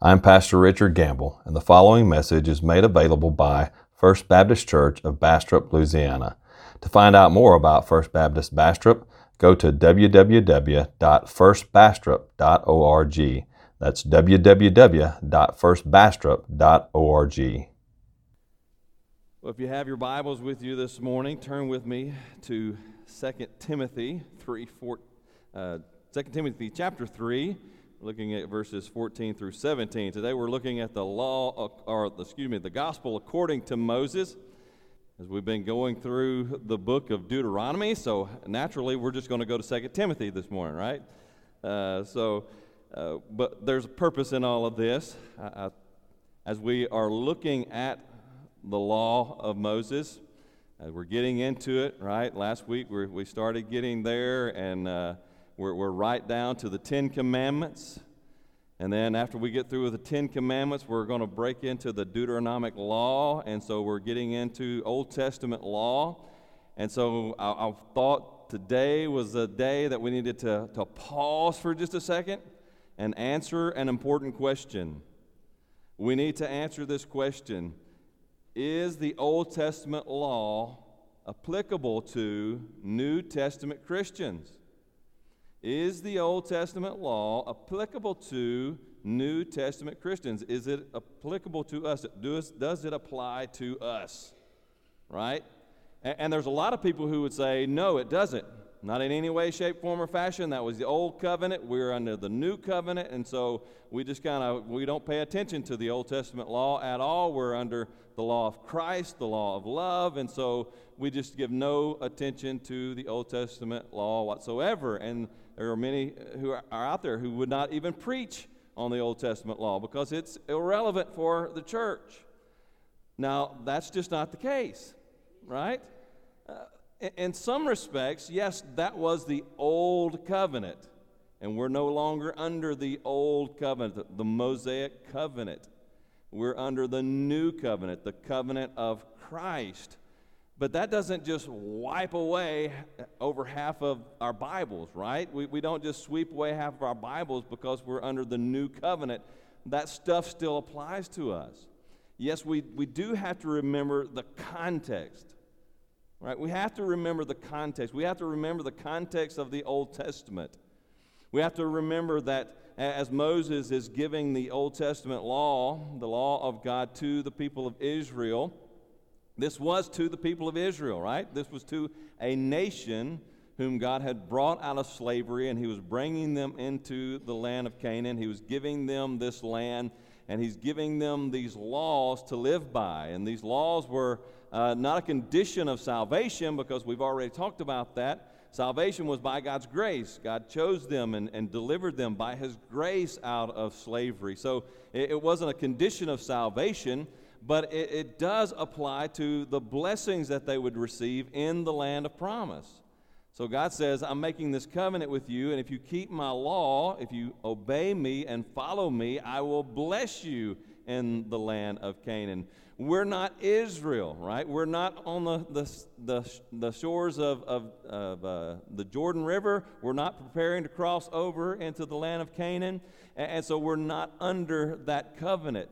I'm Pastor Richard Gamble, and the following message is made available by First Baptist Church of Bastrop, Louisiana. To find out more about First Baptist Bastrop, go to www.firstbastrop.org. That's www.firstbastrop.org. Well, if you have your Bibles with you this morning, turn with me to 2 Timothy 3, 4, uh, 2 Timothy chapter 3, looking at verses 14 through 17. Today we're looking at the law, or excuse me, the gospel according to Moses, as we've been going through the book of Deuteronomy. So naturally, we're just going to go to 2 Timothy this morning, right? Uh, so, uh, but there's a purpose in all of this. I, I, as we are looking at the law of Moses. Uh, we're getting into it, right? Last week we we started getting there, and uh, we're, we're right down to the Ten Commandments. And then after we get through with the Ten Commandments, we're going to break into the Deuteronomic law. And so we're getting into Old Testament law. And so I, I thought today was a day that we needed to, to pause for just a second and answer an important question. We need to answer this question is the Old Testament law applicable to New Testament Christians? Is the Old Testament law applicable to New Testament Christians? Is it applicable to us? Does it apply to us? Right? And there's a lot of people who would say, no, it doesn't. Not in any way, shape, form, or fashion. That was the old covenant. We're under the new covenant, and so we just kind of we don't pay attention to the Old Testament law at all. We're under the law of Christ, the law of love, and so we just give no attention to the Old Testament law whatsoever. And there are many uh, who are out there who would not even preach on the Old Testament law because it's irrelevant for the church. Now, that's just not the case, right? Uh, in some respects, yes, that was the old covenant. And we're no longer under the old covenant, the Mosaic covenant. We're under the new covenant, the covenant of Christ. But that doesn't just wipe away over half of our Bibles, right? We, we don't just sweep away half of our Bibles because we're under the new covenant. That stuff still applies to us. Yes, we, we do have to remember the context Right? We have to remember the context. We have to remember the context of the Old Testament. We have to remember that as Moses is giving the Old Testament law, the law of God to the people of Israel, this was to the people of Israel, right? This was to a nation whom God had brought out of slavery, and He was bringing them into the land of Canaan. He was giving them this land, and He's giving them these laws to live by. And these laws were uh, not a condition of salvation, because we've already talked about that. Salvation was by God's grace. God chose them and, and delivered them by His grace out of slavery. So it, it wasn't a condition of salvation, but it, it does apply to the blessings that they would receive in the land of promise. So God says, I'm making this covenant with you, and if you keep my law, if you obey me and follow me, I will bless you in the land of Canaan. We're not Israel, right? We're not on the, the, the, the shores of, of, of uh, the Jordan River. We're not preparing to cross over into the land of Canaan. And, and so we're not under that covenant.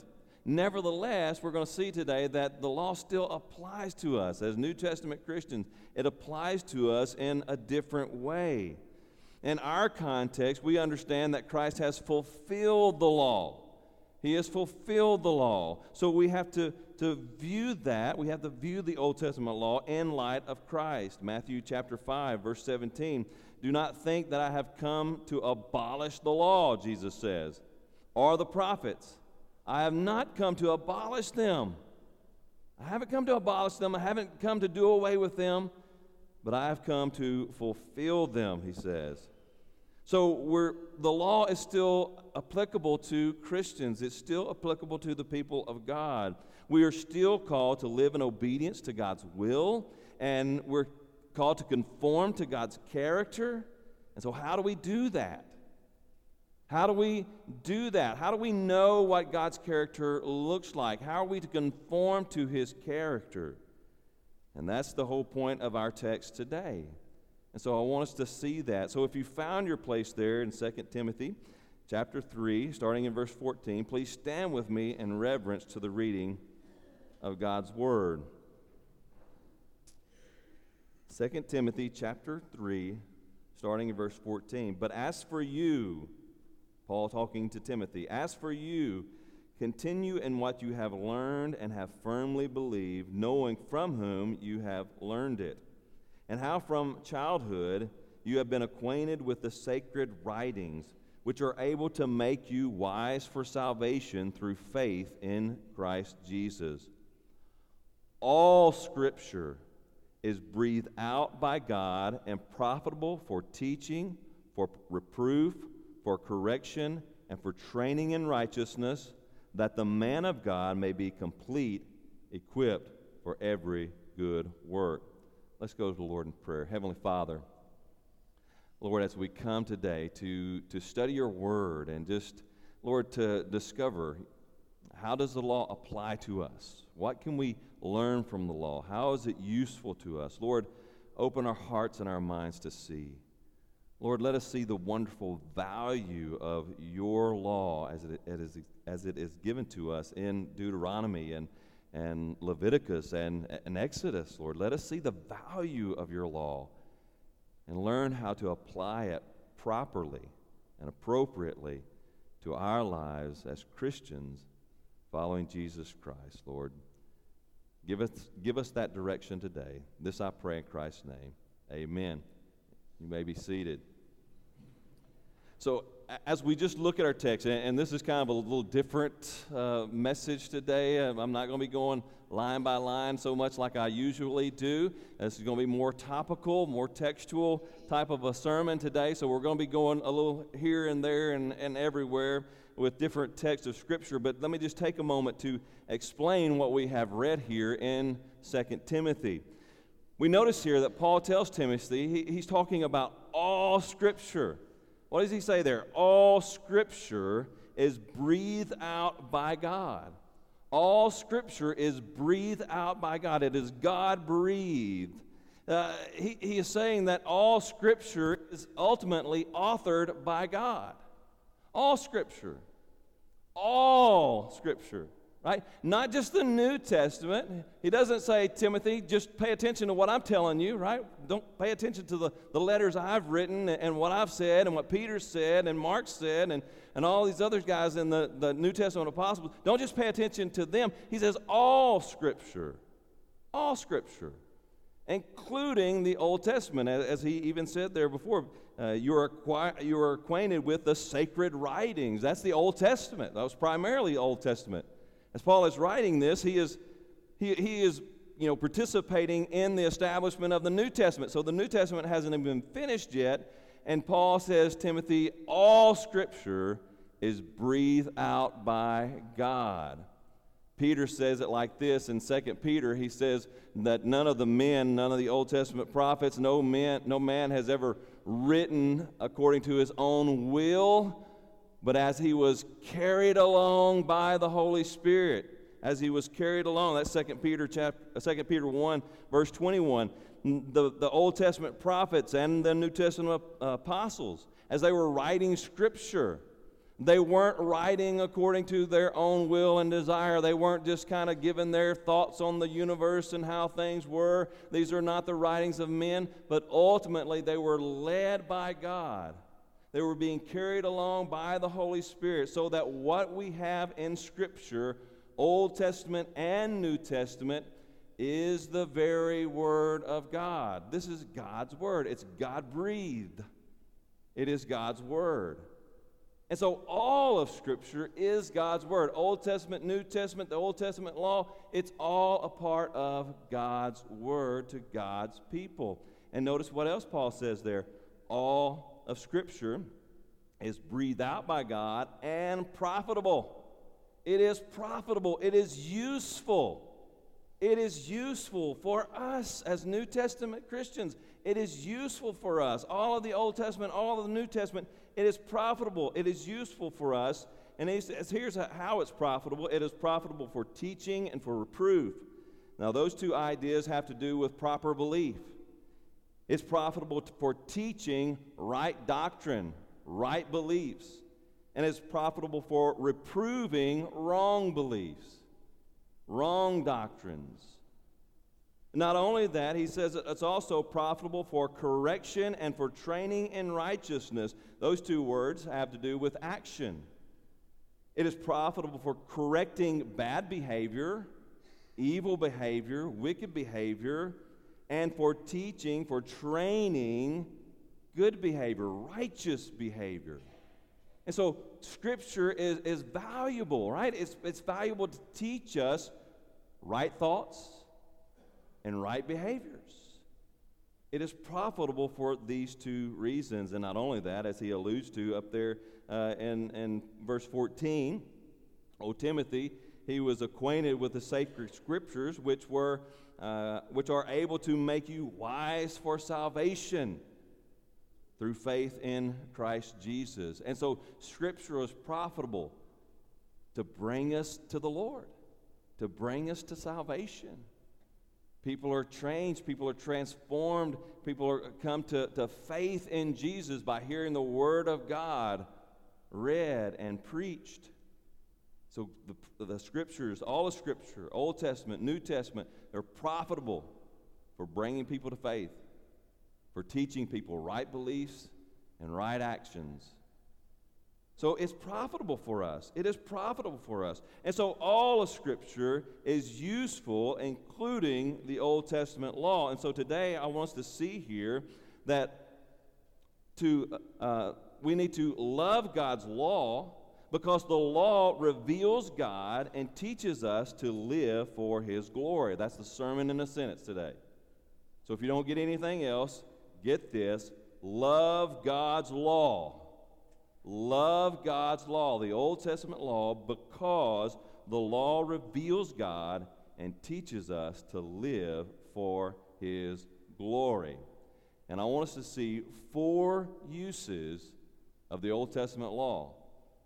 Nevertheless, we're going to see today that the law still applies to us. As New Testament Christians, it applies to us in a different way. In our context, we understand that Christ has fulfilled the law. He has fulfilled the law. So we have to, to view that, we have to view the Old Testament law in light of Christ. Matthew chapter 5, verse 17. Do not think that I have come to abolish the law, Jesus says, or the prophets. I have not come to abolish them. I haven't come to abolish them. I haven't come to do away with them, but I have come to fulfill them, he says. So the law is still applicable to Christians, it's still applicable to the people of God. We are still called to live in obedience to God's will, and we're called to conform to God's character. And so, how do we do that? How do we do that? How do we know what God's character looks like? How are we to conform to his character? And that's the whole point of our text today. And so I want us to see that. So if you found your place there in 2 Timothy chapter 3, starting in verse 14. Please stand with me in reverence to the reading of God's Word. 2 Timothy chapter 3, starting in verse 14. But as for you, Paul talking to Timothy, as for you, continue in what you have learned and have firmly believed, knowing from whom you have learned it, and how from childhood you have been acquainted with the sacred writings, which are able to make you wise for salvation through faith in Christ Jesus. All scripture is breathed out by God and profitable for teaching, for reproof, for correction, and for training in righteousness, that the man of God may be complete, equipped for every good work. Let's go to the Lord in prayer. Heavenly Father, Lord, as we come today to, to study your word and just, Lord, to discover how does the law apply to us? What can we learn from the law? How is it useful to us? Lord, open our hearts and our minds to see. Lord, let us see the wonderful value of your law as it, it, is, as it is given to us in Deuteronomy and, and Leviticus and, and Exodus, Lord. Let us see the value of your law and learn how to apply it properly and appropriately to our lives as Christians following Jesus Christ, Lord. Give us, give us that direction today. This I pray in Christ's name. Amen. You may be seated. So, as we just look at our text, and this is kind of a little different uh, message today, uh, I'm not going to be going line by line so much like I usually do. This is going to be more topical, more textual type of a sermon today. So, we're going to be going a little here and there and, and everywhere with different texts of Scripture. But let me just take a moment to explain what we have read here in 2 Timothy. We notice here that Paul tells Timothy, he, he's talking about all Scripture. What does he say there? All Scripture is breathed out by God. All Scripture is breathed out by God. It is God breathed. Uh, he, he is saying that all Scripture is ultimately authored by God. All Scripture. All Scripture right? Not just the New Testament. He doesn't say, Timothy, just pay attention to what I'm telling you, right? Don't pay attention to the, the letters I've written and what I've said and what Peter said and Mark said and, and all these other guys in the, the New Testament apostles. Don't just pay attention to them. He says, all Scripture. All Scripture. Including the Old Testament, as he even said there before. Uh, you, are you are acquainted with the sacred writings. That's the Old Testament. That was primarily Old Testament. As Paul is writing this, he is, he, he is you know, participating in the establishment of the New Testament. So the New Testament hasn't even been finished yet. And Paul says, Timothy, all scripture is breathed out by God. Peter says it like this in 2 Peter. He says that none of the men, none of the Old Testament prophets, no man, no man has ever written according to his own will, but as he was carried along by the Holy Spirit, as he was carried along, that's 2 Peter, chapter, uh, 2 Peter 1, verse 21, the, the Old Testament prophets and the New Testament uh, apostles, as they were writing Scripture, they weren't writing according to their own will and desire. They weren't just kind of giving their thoughts on the universe and how things were. These are not the writings of men, but ultimately they were led by God they were being carried along by the Holy Spirit so that what we have in Scripture, Old Testament and New Testament, is the very Word of God. This is God's Word. It's God breathed, it is God's Word. And so all of Scripture is God's Word. Old Testament, New Testament, the Old Testament law, it's all a part of God's Word to God's people. And notice what else Paul says there. All of Scripture is breathed out by God and profitable. It is profitable, it is useful. It is useful for us as New Testament Christians. It is useful for us. All of the Old Testament, all of the New Testament, it is profitable. It is useful for us. And he says, here's how it's profitable it is profitable for teaching and for reproof. Now, those two ideas have to do with proper belief. It's profitable for teaching right doctrine, right beliefs. and it's profitable for reproving wrong beliefs, wrong doctrines. Not only that, he says it's also profitable for correction and for training in righteousness. Those two words have to do with action. It is profitable for correcting bad behavior, evil behavior, wicked behavior, and for teaching, for training good behavior, righteous behavior. And so Scripture is, is valuable, right? It's, it's valuable to teach us right thoughts and right behaviors. It is profitable for these two reasons. And not only that, as he alludes to up there uh, in, in verse 14, O Timothy, he was acquainted with the sacred scriptures, which, were, uh, which are able to make you wise for salvation through faith in Christ Jesus. And so, Scripture is profitable to bring us to the Lord, to bring us to salvation. People are changed, people are transformed, people are come to, to faith in Jesus by hearing the Word of God read and preached. So, the, the Scriptures, all of Scripture, Old Testament, New Testament, they're profitable for bringing people to faith for teaching people right beliefs and right actions. So it's profitable for us. It is profitable for us. And so all of Scripture is useful, including the Old Testament law. And so today I want us to see here that to, uh, we need to love God's law because the law reveals God and teaches us to live for His glory. That's the sermon in a sentence today. So if you don't get anything else, get this, love God's law. Love God's law, the Old Testament law, because the law reveals God and teaches us to live for His glory. And I want us to see four uses of the Old Testament law.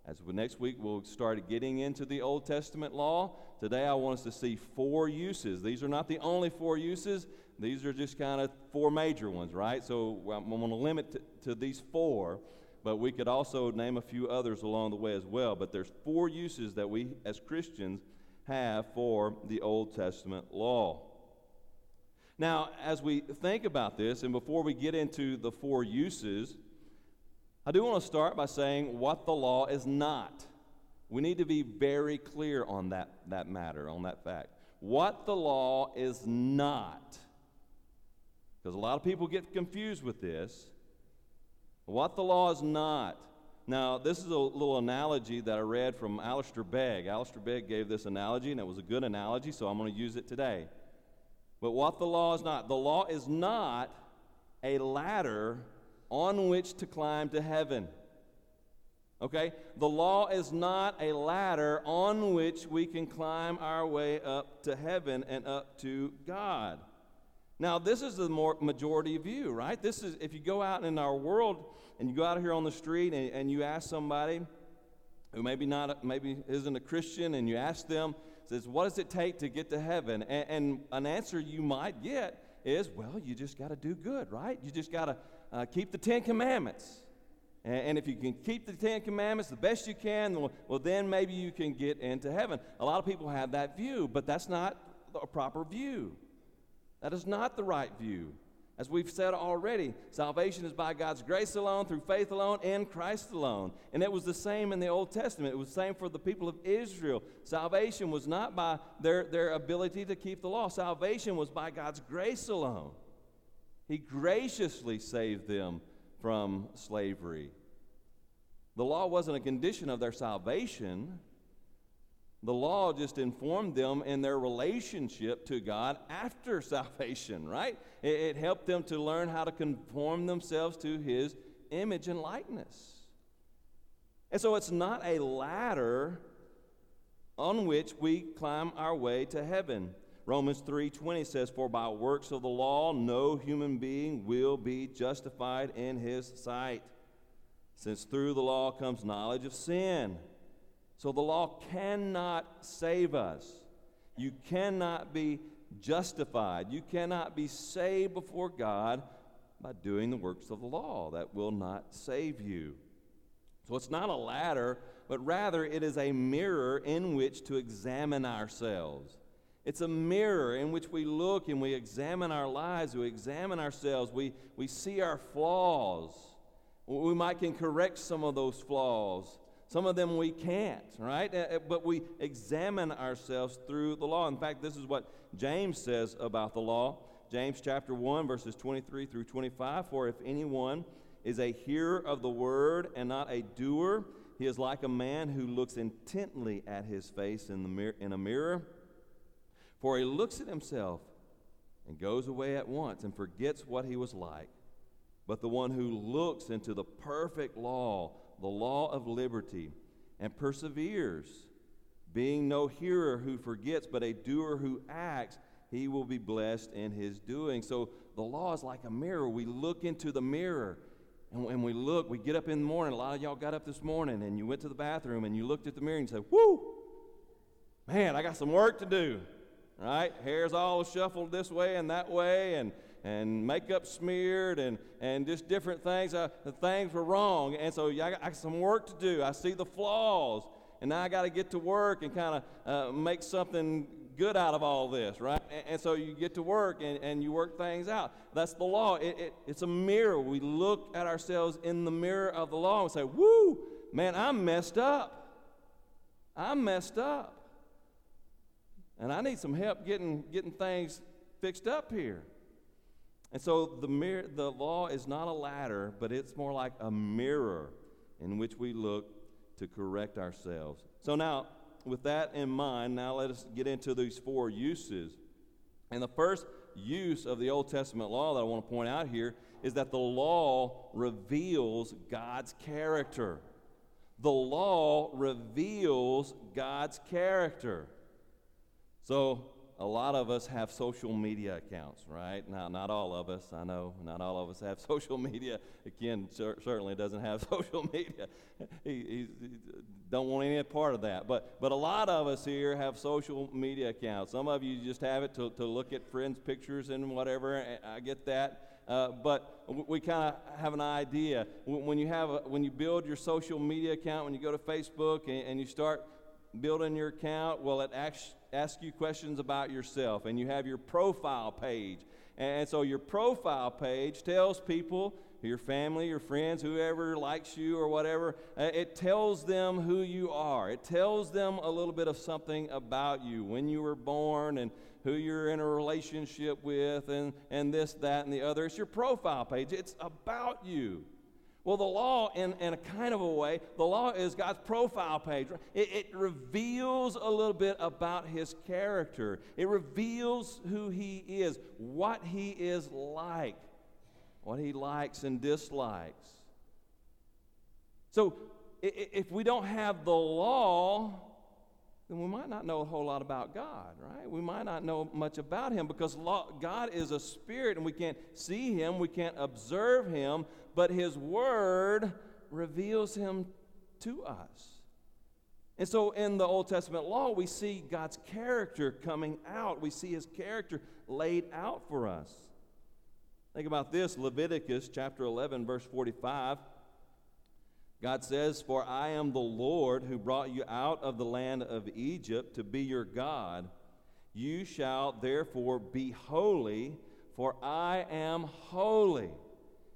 As we, next week we'll start getting into the Old Testament law. Today I want us to see four uses. These are not the only four uses. These are just kind of four major ones, right? So I'm going to limit to, to these four, but we could also name a few others along the way as well. But there's four uses that we as Christians have for the Old Testament law. Now, as we think about this, and before we get into the four uses, I do want to start by saying what the law is not. We need to be very clear on that, that matter, on that fact. What the law is not. Because a lot of people get confused with this. What the law is not. Now, this is a little analogy that I read from Alistair Begg. Alistair Begg gave this analogy, and it was a good analogy, so I'm going to use it today. But what the law is not the law is not a ladder on which to climb to heaven. Okay? The law is not a ladder on which we can climb our way up to heaven and up to God. Now, this is the more majority view, right? This is if you go out in our world and you go out here on the street and, and you ask somebody who maybe not maybe isn't a Christian and you ask them, says, what does it take to get to heaven? And, and an answer you might get is, well, you just got to do good, right? You just got to uh, keep the Ten Commandments. And, and, if you can keep the Ten Commandments the best you can, well, well, then maybe you can get into heaven. A lot of people have that view, but that's not a proper view. That is not the right view. As we've said already, salvation is by God's grace alone, through faith alone, in Christ alone. And it was the same in the Old Testament. It was the same for the people of Israel. Salvation was not by their, their ability to keep the law, salvation was by God's grace alone. He graciously saved them from slavery. The law wasn't a condition of their salvation, the law just informed them in their relationship to God after salvation, right? It, it, helped them to learn how to conform themselves to His image and likeness. And so it's not a ladder on which we climb our way to heaven. Romans 3:20 says for by works of the law no human being will be justified in his sight since through the law comes knowledge of sin. So the law cannot save us. You cannot be justified. You cannot be saved before God by doing the works of the law. That will not save you. So it's not a ladder, but rather it is a mirror in which to examine ourselves. It's a mirror in which we look and we examine our lives, we examine ourselves, we, we see our flaws. We might can correct some of those flaws. Some of them we can't, right? Uh, uh, but we examine ourselves through the law. In fact, this is what James says about the law. James chapter 1, verses 23 through 25. For if anyone is a hearer of the word and not a doer, he is like a man who looks intently at his face in, the mir- in a mirror. For he looks at himself and goes away at once and forgets what he was like. But the one who looks into the perfect law, the law of liberty, and perseveres, being no hearer who forgets, but a doer who acts, he will be blessed in his doing. So the law is like a mirror. We look into the mirror and when we look, we get up in the morning. A lot of y'all got up this morning and you went to the bathroom and you looked at the mirror and said, Whoo, man, I got some work to do. Right? Hair's all shuffled this way and that way, and, and makeup smeared, and, and just different things. Uh, things were wrong. And so I got, I got some work to do. I see the flaws. And now I got to get to work and kind of uh, make something good out of all this, right? And, and so you get to work and, and you work things out. That's the law. It, it, it's a mirror. We look at ourselves in the mirror of the law and say, Woo, man, I'm messed up. I'm messed up. And I need some help getting, getting things fixed up here. And so the, mirror, the law is not a ladder, but it's more like a mirror in which we look to correct ourselves. So now, with that in mind, now let us get into these four uses. And the first use of the Old Testament law that I want to point out here is that the law reveals God's character. The law reveals God's character. So, a lot of us have social media accounts, right? Now, not all of us, I know, not all of us have social media. Again, cer- certainly doesn't have social media. he, he, don't want any part of that. But, but a lot of us here have social media accounts. Some of you just have it to, to look at friends' pictures and whatever. I get that. Uh, but we kind of have an idea. When you, have a, when you build your social media account, when you go to Facebook and, and you start building your account, well, it actually ask you questions about yourself, and you have your profile page. And so your profile page tells people, your family, your friends, whoever likes you or whatever, uh, it tells them who you are. It tells them a little bit of something about you, when you were born and who you're in a relationship with, and, and this, that, and the other. It's your profile page, it's about you. Well, the law, in, in a kind of a way, the law is God's profile page. It, it, reveals a little bit about his character, it reveals who he is, what he is like, what he likes and dislikes. So, if we don't have the law, then we might not know a whole lot about God, right? We might not know much about Him because law, God is a spirit and we can't see Him, we can't observe Him, but His Word reveals Him to us. And so in the Old Testament law, we see God's character coming out, we see His character laid out for us. Think about this Leviticus chapter 11, verse 45. God says, For I am the Lord who brought you out of the land of Egypt to be your God. You shall therefore be holy, for I am holy.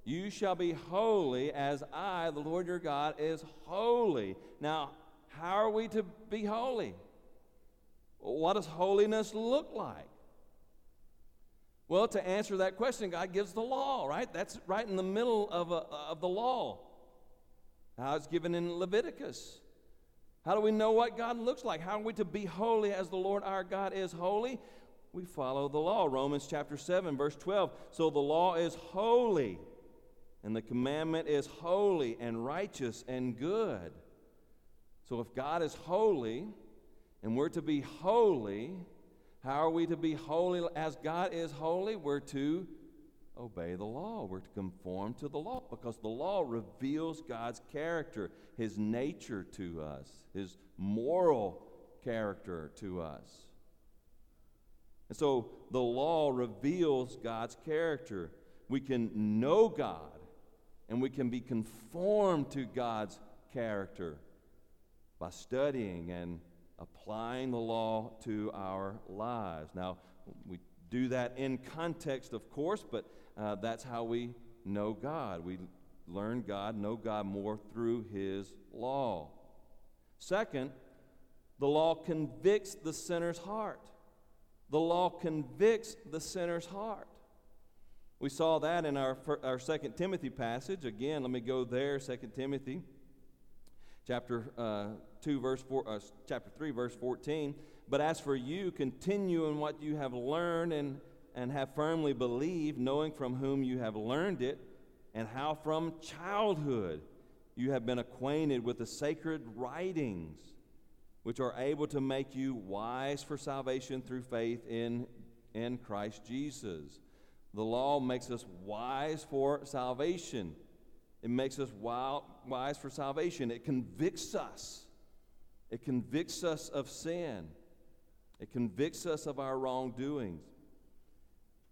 You shall be holy as I, the Lord your God, is holy. Now, how are we to be holy? What does holiness look like? Well, to answer that question, God gives the law, right? That's right in the middle of, a, of the law. How it's given in Leviticus. How do we know what God looks like? How are we to be holy as the Lord our God is holy? We follow the law. Romans chapter 7, verse 12. So the law is holy, and the commandment is holy and righteous and good. So if God is holy, and we're to be holy, how are we to be holy as God is holy? We're to obey the law. We're to conform to the law because the law reveals God's character, His nature to us, His moral character to us. And so the law reveals God's character. We can know God and we can be conformed to God's character by studying and applying the law to our lives. Now, we do that in context, of course, but uh, that's how we know God. We learn God, know God more through His law. Second, the law convicts the sinner's heart. The law convicts the sinner's heart. We saw that in our, our 2 Timothy passage. Again, let me go there, 2 Timothy chapter uh, 2, verse 4, uh, chapter 3, verse 14. But as for you, continue in what you have learned and, and have firmly believed, knowing from whom you have learned it, and how from childhood you have been acquainted with the sacred writings, which are able to make you wise for salvation through faith in, in Christ Jesus. The law makes us wise for salvation. It makes us wise for salvation. It convicts us. It convicts us of sin. It convicts us of our wrongdoings.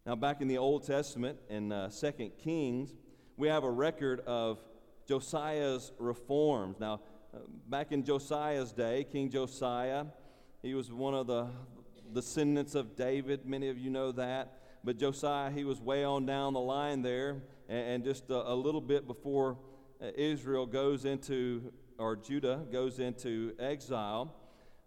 Now, back in the Old Testament, in uh, 2 Kings, we have a record of Josiah's reforms. Now, uh, back in Josiah's day, King Josiah, he was one of the descendants of David. Many of you know that. But Josiah, he was way on down the line there, and, and just a, a, little bit before uh, Israel goes into, or Judah goes into exile.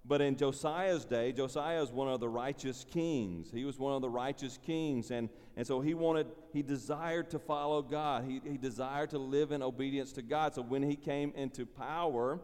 But in Josiah's day, Josiah is one of the righteous kings. He was one of the righteous kings. And, and so he wanted, he desired to follow God. He, he desired to live in obedience to God. So when he came into power,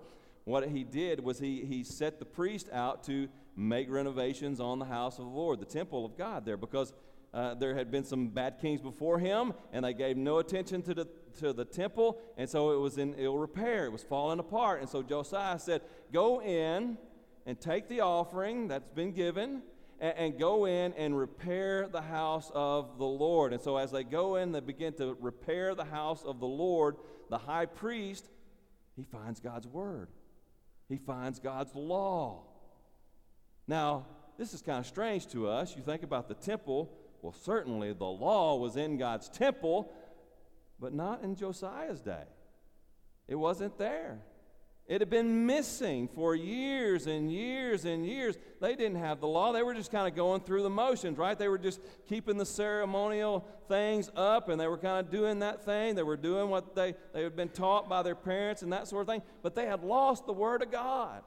what he did was he, he set the priest out to make renovations on the house of the Lord, the temple of God there, because uh, there had been some bad kings before him, and they gave no attention to the, to the temple, and so it was in ill repair. It was falling apart. And so Josiah said, Go in and take the offering that's been given and, and, go in and repair the house of the Lord. And so as they go in, they begin to repair the house of the Lord. The high priest, he finds God's word, he finds God's law. Now, this is kind of strange to us. You think about the temple. Well, certainly the law was in God's temple, but not in Josiah's day. It wasn't there. It had been missing for years and years and years. They didn't have the law. They were just kind of going through the motions, right? They were just keeping the ceremonial things up and they were kind of doing that thing. They were doing what they, they had been taught by their parents and that sort of thing. But they had lost the Word of God.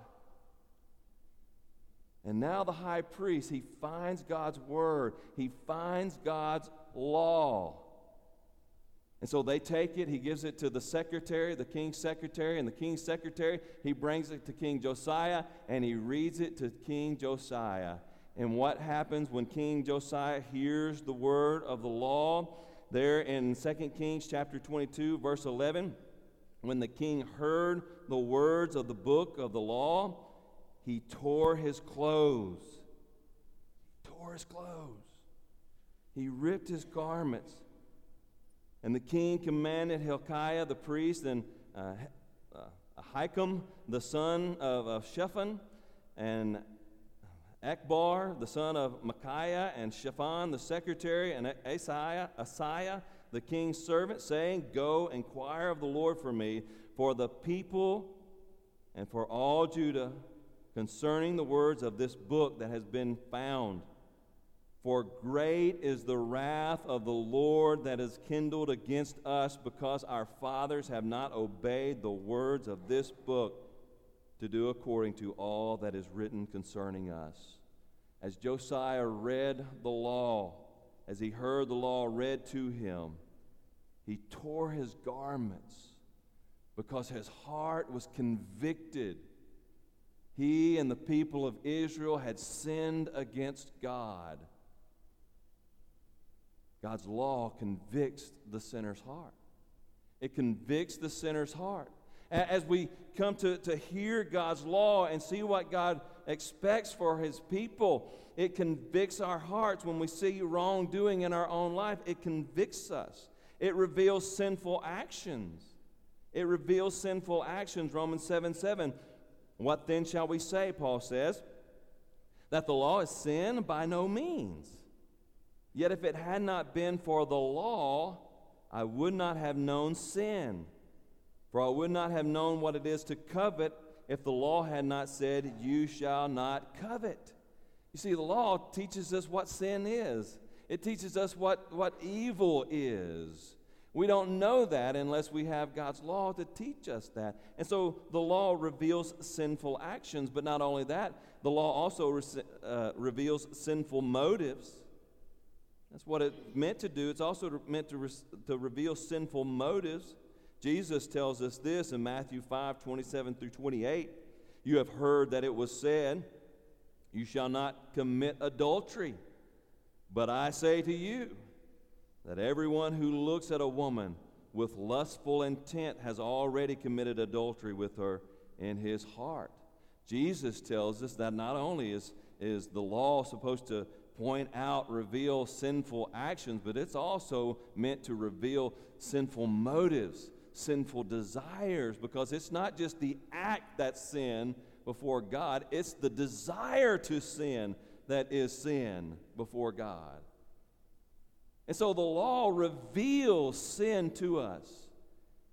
And now the high priest, he finds God's Word, he finds God's law. And so they take it, he gives it to the secretary, the king's secretary, and the king's secretary, he brings it to King Josiah, and he reads it to King Josiah. And what happens when King Josiah hears the word of the law? There in 2 Kings chapter 22, verse 11, when the king heard the words of the book of the law, he tore his clothes. He tore his clothes. He ripped his garments and the king commanded Hilkiah the priest and uh, uh, the son of, of Shaphan and Achbor the son of Micaiah and Shaphan the secretary and Asaiah the king's servant, saying, Go inquire of the Lord for me, for the people and for all Judah concerning the words of this book that has been found. For great is the wrath of the Lord that is kindled against us because our fathers have not obeyed the words of this book to do according to all that is written concerning us. As Josiah read the law, as he heard the law read to him, he tore his garments because his heart was convicted. He and the people of Israel had sinned against God. God's law convicts the sinner's heart. It convicts the sinner's heart. As we come to, to hear God's law and see what God expects for his people, it convicts our hearts when we see wrongdoing in our own life. It convicts us. It reveals sinful actions. It reveals sinful actions. Romans 7 7. What then shall we say, Paul says? That the law is sin? By no means. Yet if it had not been for the law, I would not have known sin. For I would not have known what it is to covet if the law had not said, You shall not covet. You see, the law teaches us what sin is, it teaches us what, what evil is. We don't know that unless we have God's law to teach us that. And so the law reveals sinful actions, but not only that, the law also re- uh, reveals sinful motives. That's what it meant to do. It's also meant to, re- to reveal sinful motives. Jesus tells us this in Matthew 5 27 through 28. You have heard that it was said, You shall not commit adultery. But I say to you that everyone who looks at a woman with lustful intent has already committed adultery with her in his heart. Jesus tells us that not only is, is the law supposed to point out, reveal sinful actions, but it's also meant to reveal sinful motives sinful desires because it's not just the act that's sin before God, it's the desire to sin that is sin before God. And so the law reveals sin to us.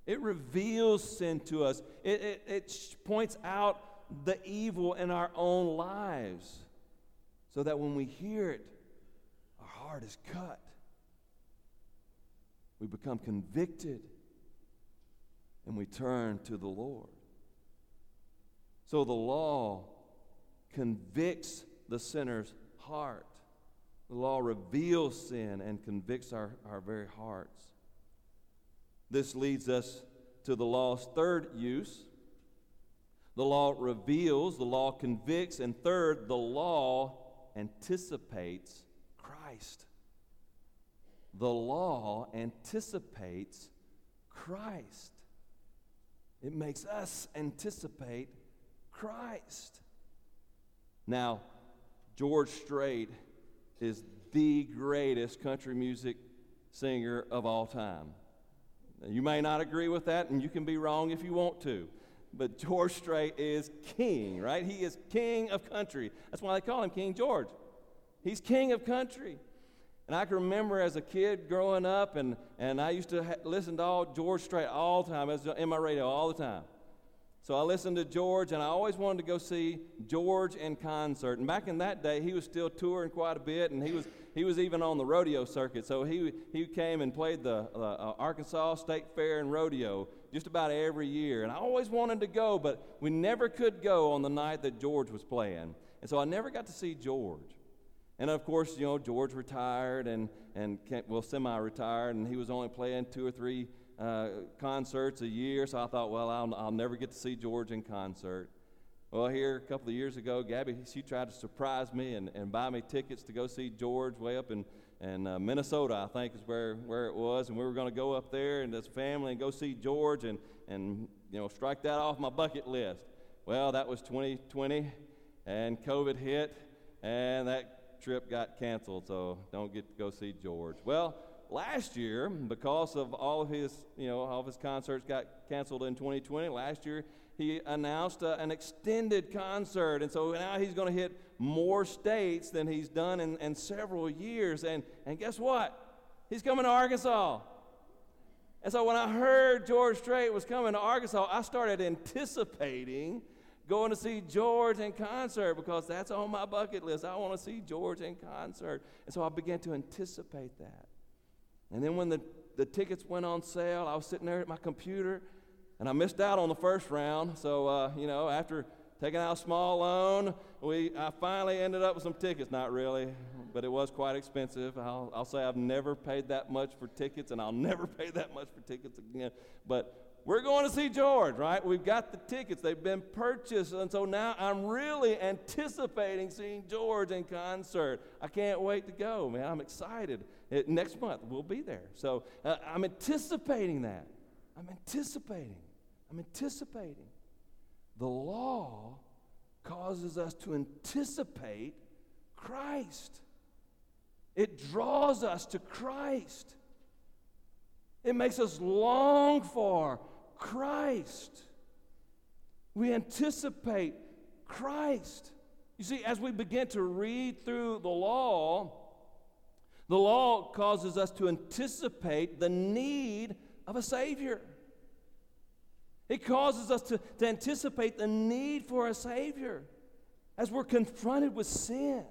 It reveals sin to us. It, it, it points out the evil in our own lives so that when we hear it, our heart is cut. We become convicted and we turn to the Lord. So the law convicts the sinner's heart. The law reveals sin and convicts our, our very hearts. This leads us to the law's third use. The law reveals, the law convicts, and third, the law anticipates Christ. The law anticipates Christ. It makes us anticipate Christ. Now, George Strait is the greatest country music singer of all time. You may not agree with that, and you can be wrong if you want to. But George Strait is king, right? He is king of country. That's why they call him King George. He's king of country. And I can remember as a kid growing up, and, and I used to ha- listen to all George Strait all the time. Was in my radio all the time. So I listened to George, and I always wanted to go see George in concert. And back in that day, he was still touring quite a bit, and he was he was even on the rodeo circuit. So he he came and played the uh, Arkansas State Fair and rodeo just about every year. And I always wanted to go, but we never could go on the night that George was playing. And so I never got to see George. And of course, you know, George retired and, and well, semi retired, and he was only playing two or three uh, concerts a year. So I thought, well, I'll, I'll never get to see George in concert. Well, here a couple of years ago, Gabby, she tried to surprise me and, and buy me tickets to go see George way up in, in uh, Minnesota, I think is where, where it was. And we were going to go up there and as family and go see George and, and, you know, strike that off my bucket list. Well, that was 2020, and COVID hit, and that trip got canceled, so don't get to go see George. Well, last year, because of all of his, you know, all of his concerts got canceled in 2020, last year he announced uh, an extended concert. And so now he's going to hit more states than he's done in, in several years. And, and guess what? He's coming to Arkansas. And so when I heard George Strait was coming to Arkansas, I started anticipating going to see George in concert because that's on my bucket list. I want to see George in concert. And so I began to anticipate that. And then when the, the tickets went on sale, I was sitting there at my computer and I missed out on the first round. So, uh, you know, after taking out a small loan, we, I finally ended up with some tickets. Not really, but it was quite expensive. I'll, I'll say I've never paid that much for tickets and I'll never pay that much for tickets again. But we're going to see George, right? We've got the tickets, they've been purchased. And so now I'm really anticipating seeing George in concert. I can't wait to go, man. I'm excited. It, next month, we'll be there. So uh, I'm anticipating that. I'm anticipating. I'm anticipating. The law causes us to anticipate Christ, it draws us to Christ. It makes us long for Christ. We anticipate Christ. You see, as we begin to read through the law, the law causes us to anticipate the need of a Savior. It causes us to, to anticipate the need for a Savior as we're confronted with sin.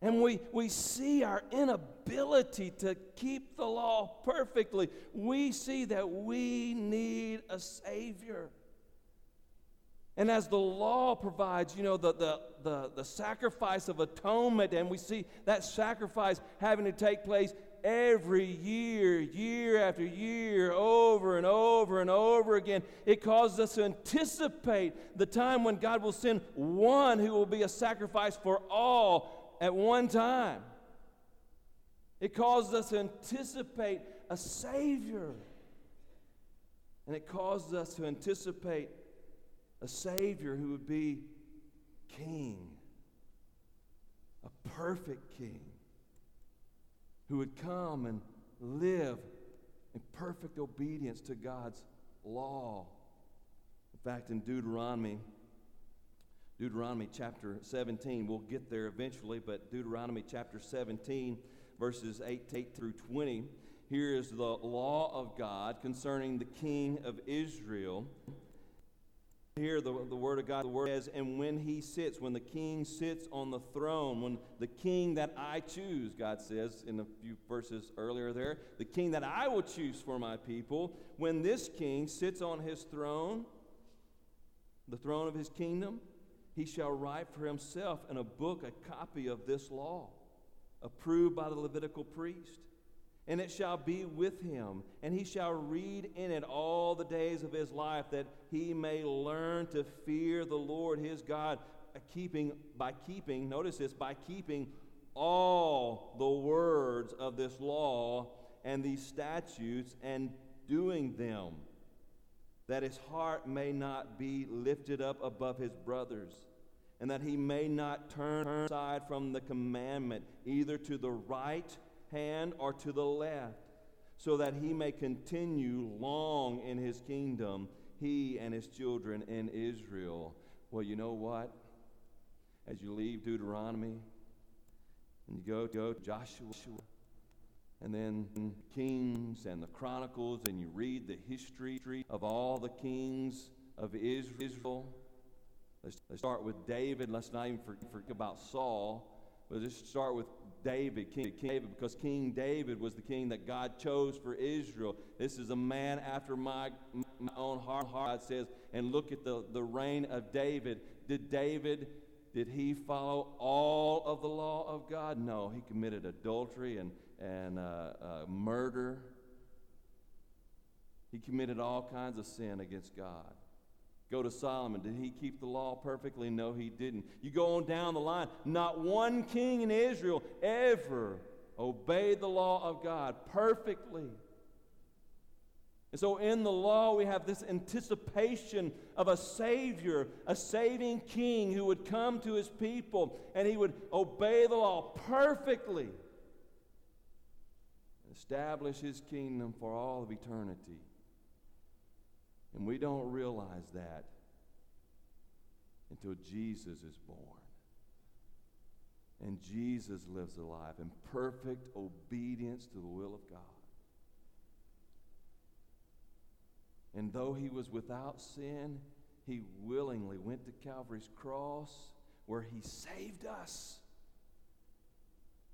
And we, we see our inability to keep the law perfectly. We see that we need a Savior. And as the law provides, you know, the, the, the, the sacrifice of atonement, and we see that sacrifice having to take place every year, year after year, over and over and over again, it causes us to anticipate the time when God will send one who will be a sacrifice for all at one time. It causes us to anticipate a Savior. And it causes us to anticipate a Savior who would be King, a perfect King, who would come and live in perfect obedience to God's law. In fact, in Deuteronomy, Deuteronomy chapter 17, we'll get there eventually, but Deuteronomy chapter 17, verses 8 through 20, here is the law of God concerning the king of Israel. Here, the, the word of God, the word says, and when he sits, when the king sits on the throne, when the king that I choose, God says in a few verses earlier there, the king that I will choose for my people, when this king sits on his throne, the throne of his kingdom, he shall write for himself in a book a copy of this law, approved by the Levitical priest and it shall be with him, and he shall read in it all the days of his life, that he may learn to fear the Lord his God, keeping by keeping, notice this, by keeping all the words of this law and these statutes and doing them, that his heart may not be lifted up above his brothers, and that he may not turn aside from the commandment, either to the right hand or to the left, so that he may continue long in his kingdom, he and his children in Israel. Well, you know what? As you leave Deuteronomy and you go, to Joshua and then Kings and the Chronicles, and you read the history of all the kings of Israel. Let's, let's start with David. Let's not even forget about Saul. But let's start with David, King, David, because King David was the king that God chose for Israel. This is a man after my, my own heart, God says. And look at the, the reign of David. Did David, did he follow all of the law of God? No, he committed adultery and, and uh, uh, murder. He committed all kinds of sin against God. Go to Solomon. Did he keep the law perfectly? No, he didn't. You go on down the line. Not one king in Israel ever obeyed the law of God perfectly. And so in the law, we have this anticipation of a Savior, a saving King who would come to his people and he would obey the law perfectly and establish his kingdom for all of eternity. And we don't realize that until Jesus is born. And Jesus lives a life in perfect obedience to the will of God. And though he was without sin, he willingly went to Calvary's cross where he saved us.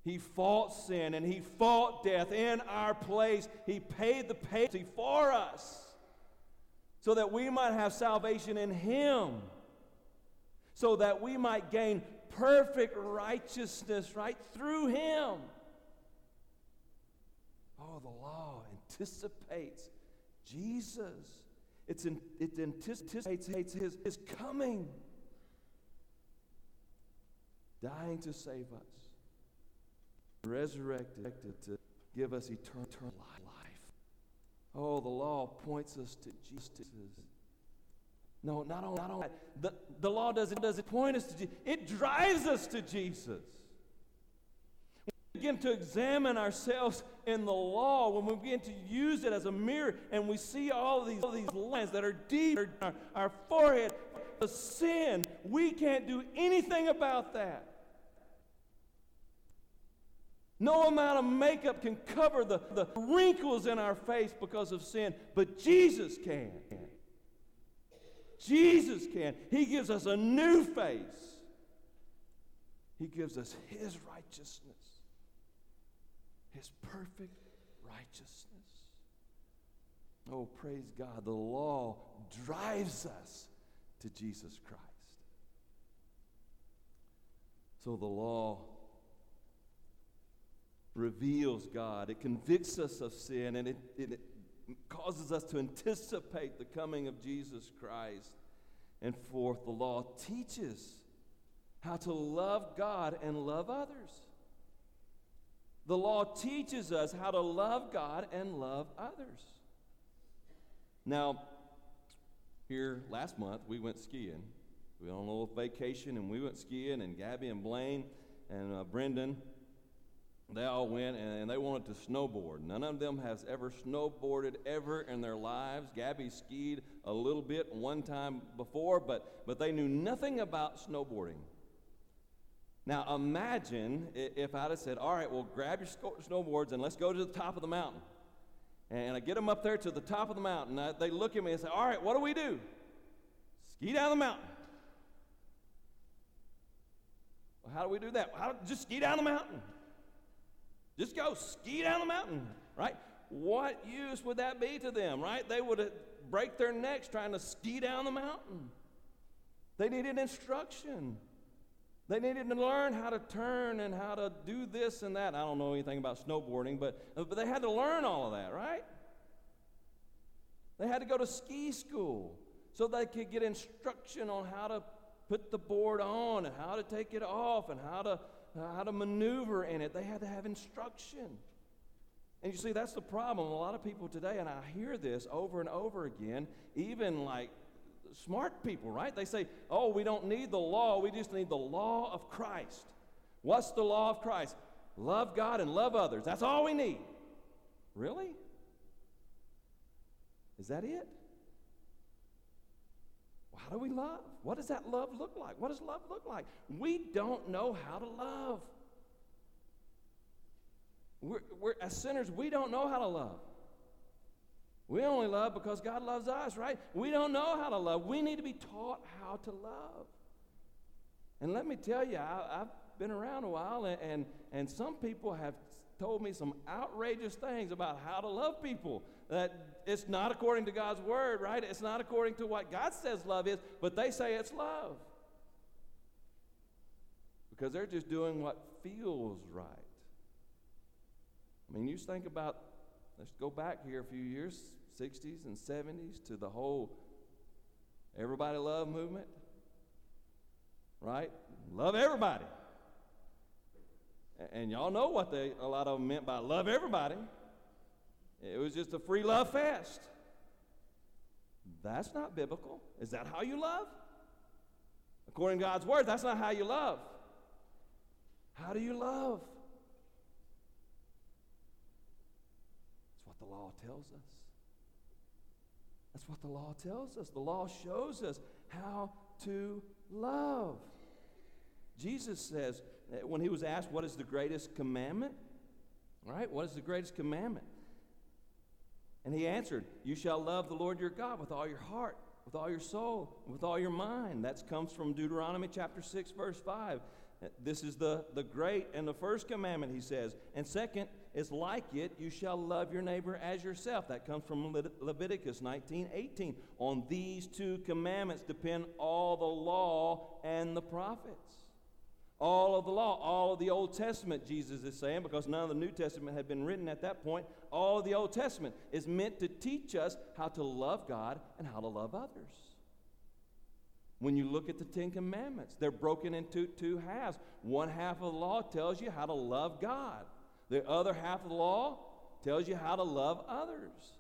He fought sin and he fought death in our place. He paid the penalty for us so that we might have salvation in Him, so that we might gain perfect righteousness right through Him. Oh, the law anticipates Jesus. It's in, it anticipates his, his coming, dying to save us, resurrected to give us eternal life. Oh, the law points us to Jesus. No, not only, not only the, the law doesn't, doesn't point us to Jesus, it drives us to Jesus. When we begin to examine ourselves in the law, when we begin to use it as a mirror and we see all of these, all these lines that are deep in our, our forehead, the sin, we can't do anything about that. No amount of makeup can cover the, the wrinkles in our face because of sin, but Jesus can. Jesus can. He gives us a new face. He gives us His righteousness, His perfect righteousness. Oh, praise God. The law drives us to Jesus Christ. So the law reveals God, it convicts us of sin, and it, it, causes us to anticipate the coming of Jesus Christ. And fourth, the law teaches how to love God and love others. The law teaches us how to love God and love others. Now, here last month, we went skiing. We went on a little vacation and we went skiing, and Gabby and Blaine and uh, Brendan, they all went and, they wanted to snowboard. None of them has ever snowboarded ever in their lives. Gabby skied a little bit one time before, but, but they knew nothing about snowboarding. Now imagine if I'd have said, All right, well, grab your snowboards and let's go to the top of the mountain. And I get them up there to the top of the mountain. I, they look at me and say, All right, what do we do? Ski down the mountain. Well, how do we do that? How, just ski down the mountain. Just go ski down the mountain, right? What use would that be to them, right? They would uh, break their necks trying to ski down the mountain. They needed instruction. They needed to learn how to turn and how to do this and that. I don't know anything about snowboarding, but, uh, but they had to learn all of that, right? They had to go to ski school so they could get instruction on how to put the board on and how to take it off and how to, Uh, how to maneuver in it. They had to have instruction. And you see, that's the problem. A lot of people today, and I hear this over and over again, even like smart people, right? They say, oh, we don't need the law, we just need the law of Christ. What's the law of Christ? Love God and love others. That's all we need. Really? Is that it? How do we love? What does that love look like? What does love look like? We don't know how to love. We're, we're, as sinners, we don't know how to love. We only love because God loves us, right? We don't know how to love. We need to be taught how to love. And let me tell you, I, have been around a while, and, and, and some people have told me some outrageous things about how to love people. That it's not according to God's word, right? It's not according to what God says love is, but they say it's love. Because they're just doing what feels right. I mean, you think about, let's go back here a few years, 60s and 70s to the whole everybody love movement. Right? Love everybody. And y'all know what they, a lot of them meant by love everybody. It was just a free love fest. That's not biblical. Is that how you love? According to God's word, that's not how you love. How do you love? That's what the law tells us. That's what the law tells us. The law shows us how to love. Jesus says, when he was asked, What is the greatest commandment? Right? What is the greatest commandment? And he answered, You shall love the Lord your God with all your heart, with all your soul, with all your mind. That comes from Deuteronomy chapter 6, verse 5. This is the, the great and the first commandment, he says. And second is like it, you shall love your neighbor as yourself. That comes from Le- Leviticus 19, 18. On these two commandments depend all the law and the prophets. All of the law, all of the Old Testament, Jesus is saying, because none of the New Testament had been written at that point, all of the Old Testament is meant to teach us how to love God and how to love others. When you look at the Ten Commandments, they're broken into two halves. One half of the law tells you how to love God, the other half of the law tells you how to love others.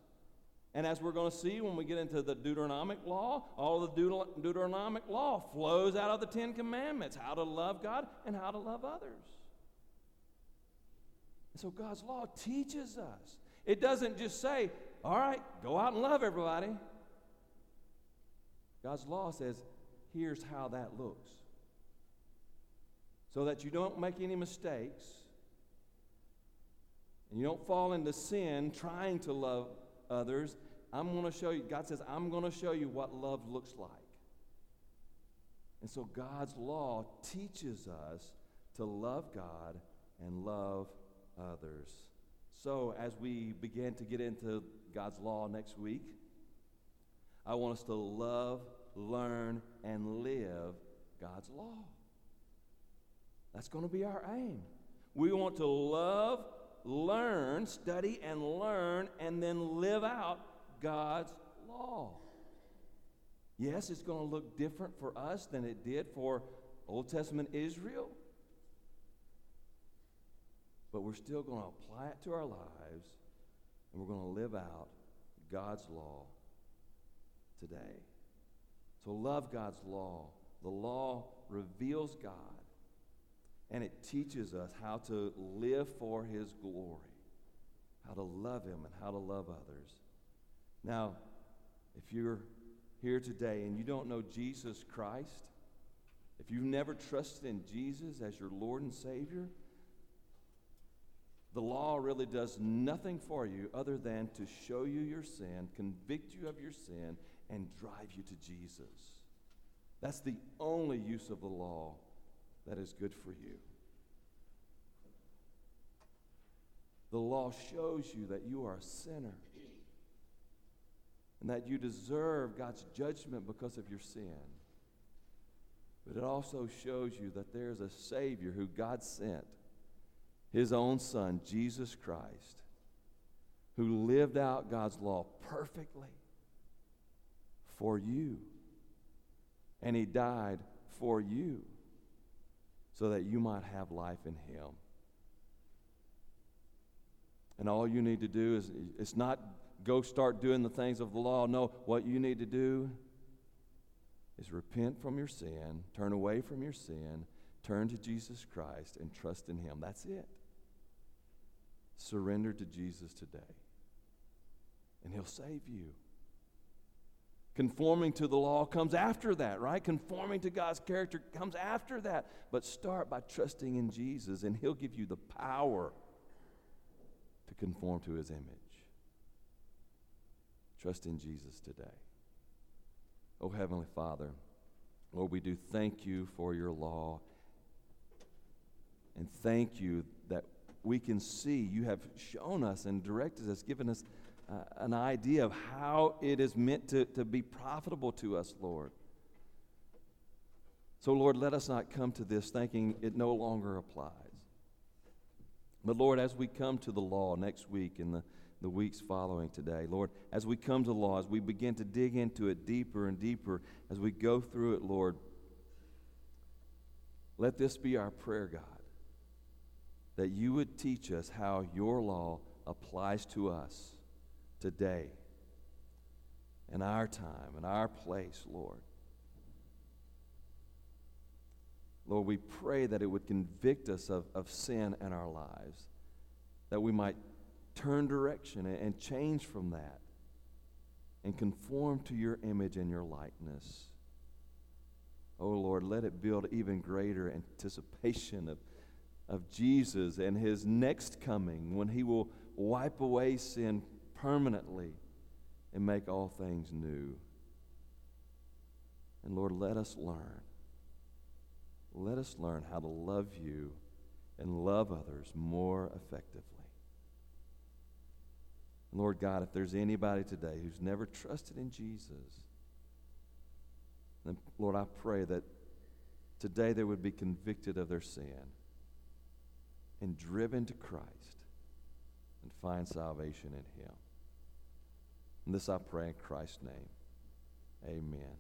And as we're going to see when we get into the Deuteronomic law, all the Deut- Deuteronomic law flows out of the Ten Commandments how to love God and how to love others. So God's law teaches us. It doesn't just say, all right, go out and love everybody. God's law says, here's how that looks. So that you don't make any mistakes, and you don't fall into sin trying to love others, I'm going to show you, God says, I'm going to show you what love looks like. And so God's law teaches us to love God and love others. So as we begin to get into God's law next week, I want us to love, learn, and live God's law. That's going to be our aim. We want to love, learn, study, and learn, and then live out God's law. Yes, it's going to look different for us than it did for Old Testament Israel, but we're still going to apply it to our lives, and we're going to live out God's law today. So love God's law. The law reveals God, and it teaches us how to live for His glory, how to love Him, and how to love others. Now, if you're here today and you don't know Jesus Christ, if you've never trusted in Jesus as your Lord and Savior, the law really does nothing for you other than to show you your sin, convict you of your sin, and drive you to Jesus. That's the only use of the law that is good for you. The law shows you that you are a sinner and that you deserve God's judgment because of your sin. But it also shows you that there's a Savior who God sent, His own Son, Jesus Christ, who lived out God's law perfectly for you. And He died for you so that you might have life in Him. And all you need to do is, it's not go start doing the things of the law. No, what you need to do is repent from your sin, turn away from your sin, turn to Jesus Christ, and trust in Him. That's it. Surrender to Jesus today, and He'll save you. Conforming to the law comes after that, right? Conforming to God's character comes after that. But start by trusting in Jesus, and He'll give you the power to conform to His image. Trust in Jesus today. Oh, Heavenly Father, Lord, we do thank you for your law. And thank you that we can see you have shown us and directed us, given us uh, an idea of how it is meant to, to be profitable to us, Lord. So, Lord, let us not come to this thinking it no longer applies. But, Lord, as we come to the law next week and the the weeks following today. Lord, as we come to the law, as we begin to dig into it deeper and deeper, as we go through it, Lord, let this be our prayer, God, that you would teach us how your law applies to us today, in our time, in our place, Lord. Lord, we pray that it would convict us of, of sin in our lives, that we might turn direction and change from that and conform to your image and your likeness. Oh Lord, let it build even greater anticipation of, of Jesus and his next coming when he will wipe away sin permanently and make all things new. And Lord, let us learn. Let us learn how to love you and love others more effectively. And Lord God, if there's anybody today who's never trusted in Jesus, then Lord, I pray that today they would be convicted of their sin and driven to Christ and find salvation in Him. And this I pray in Christ's name. Amen.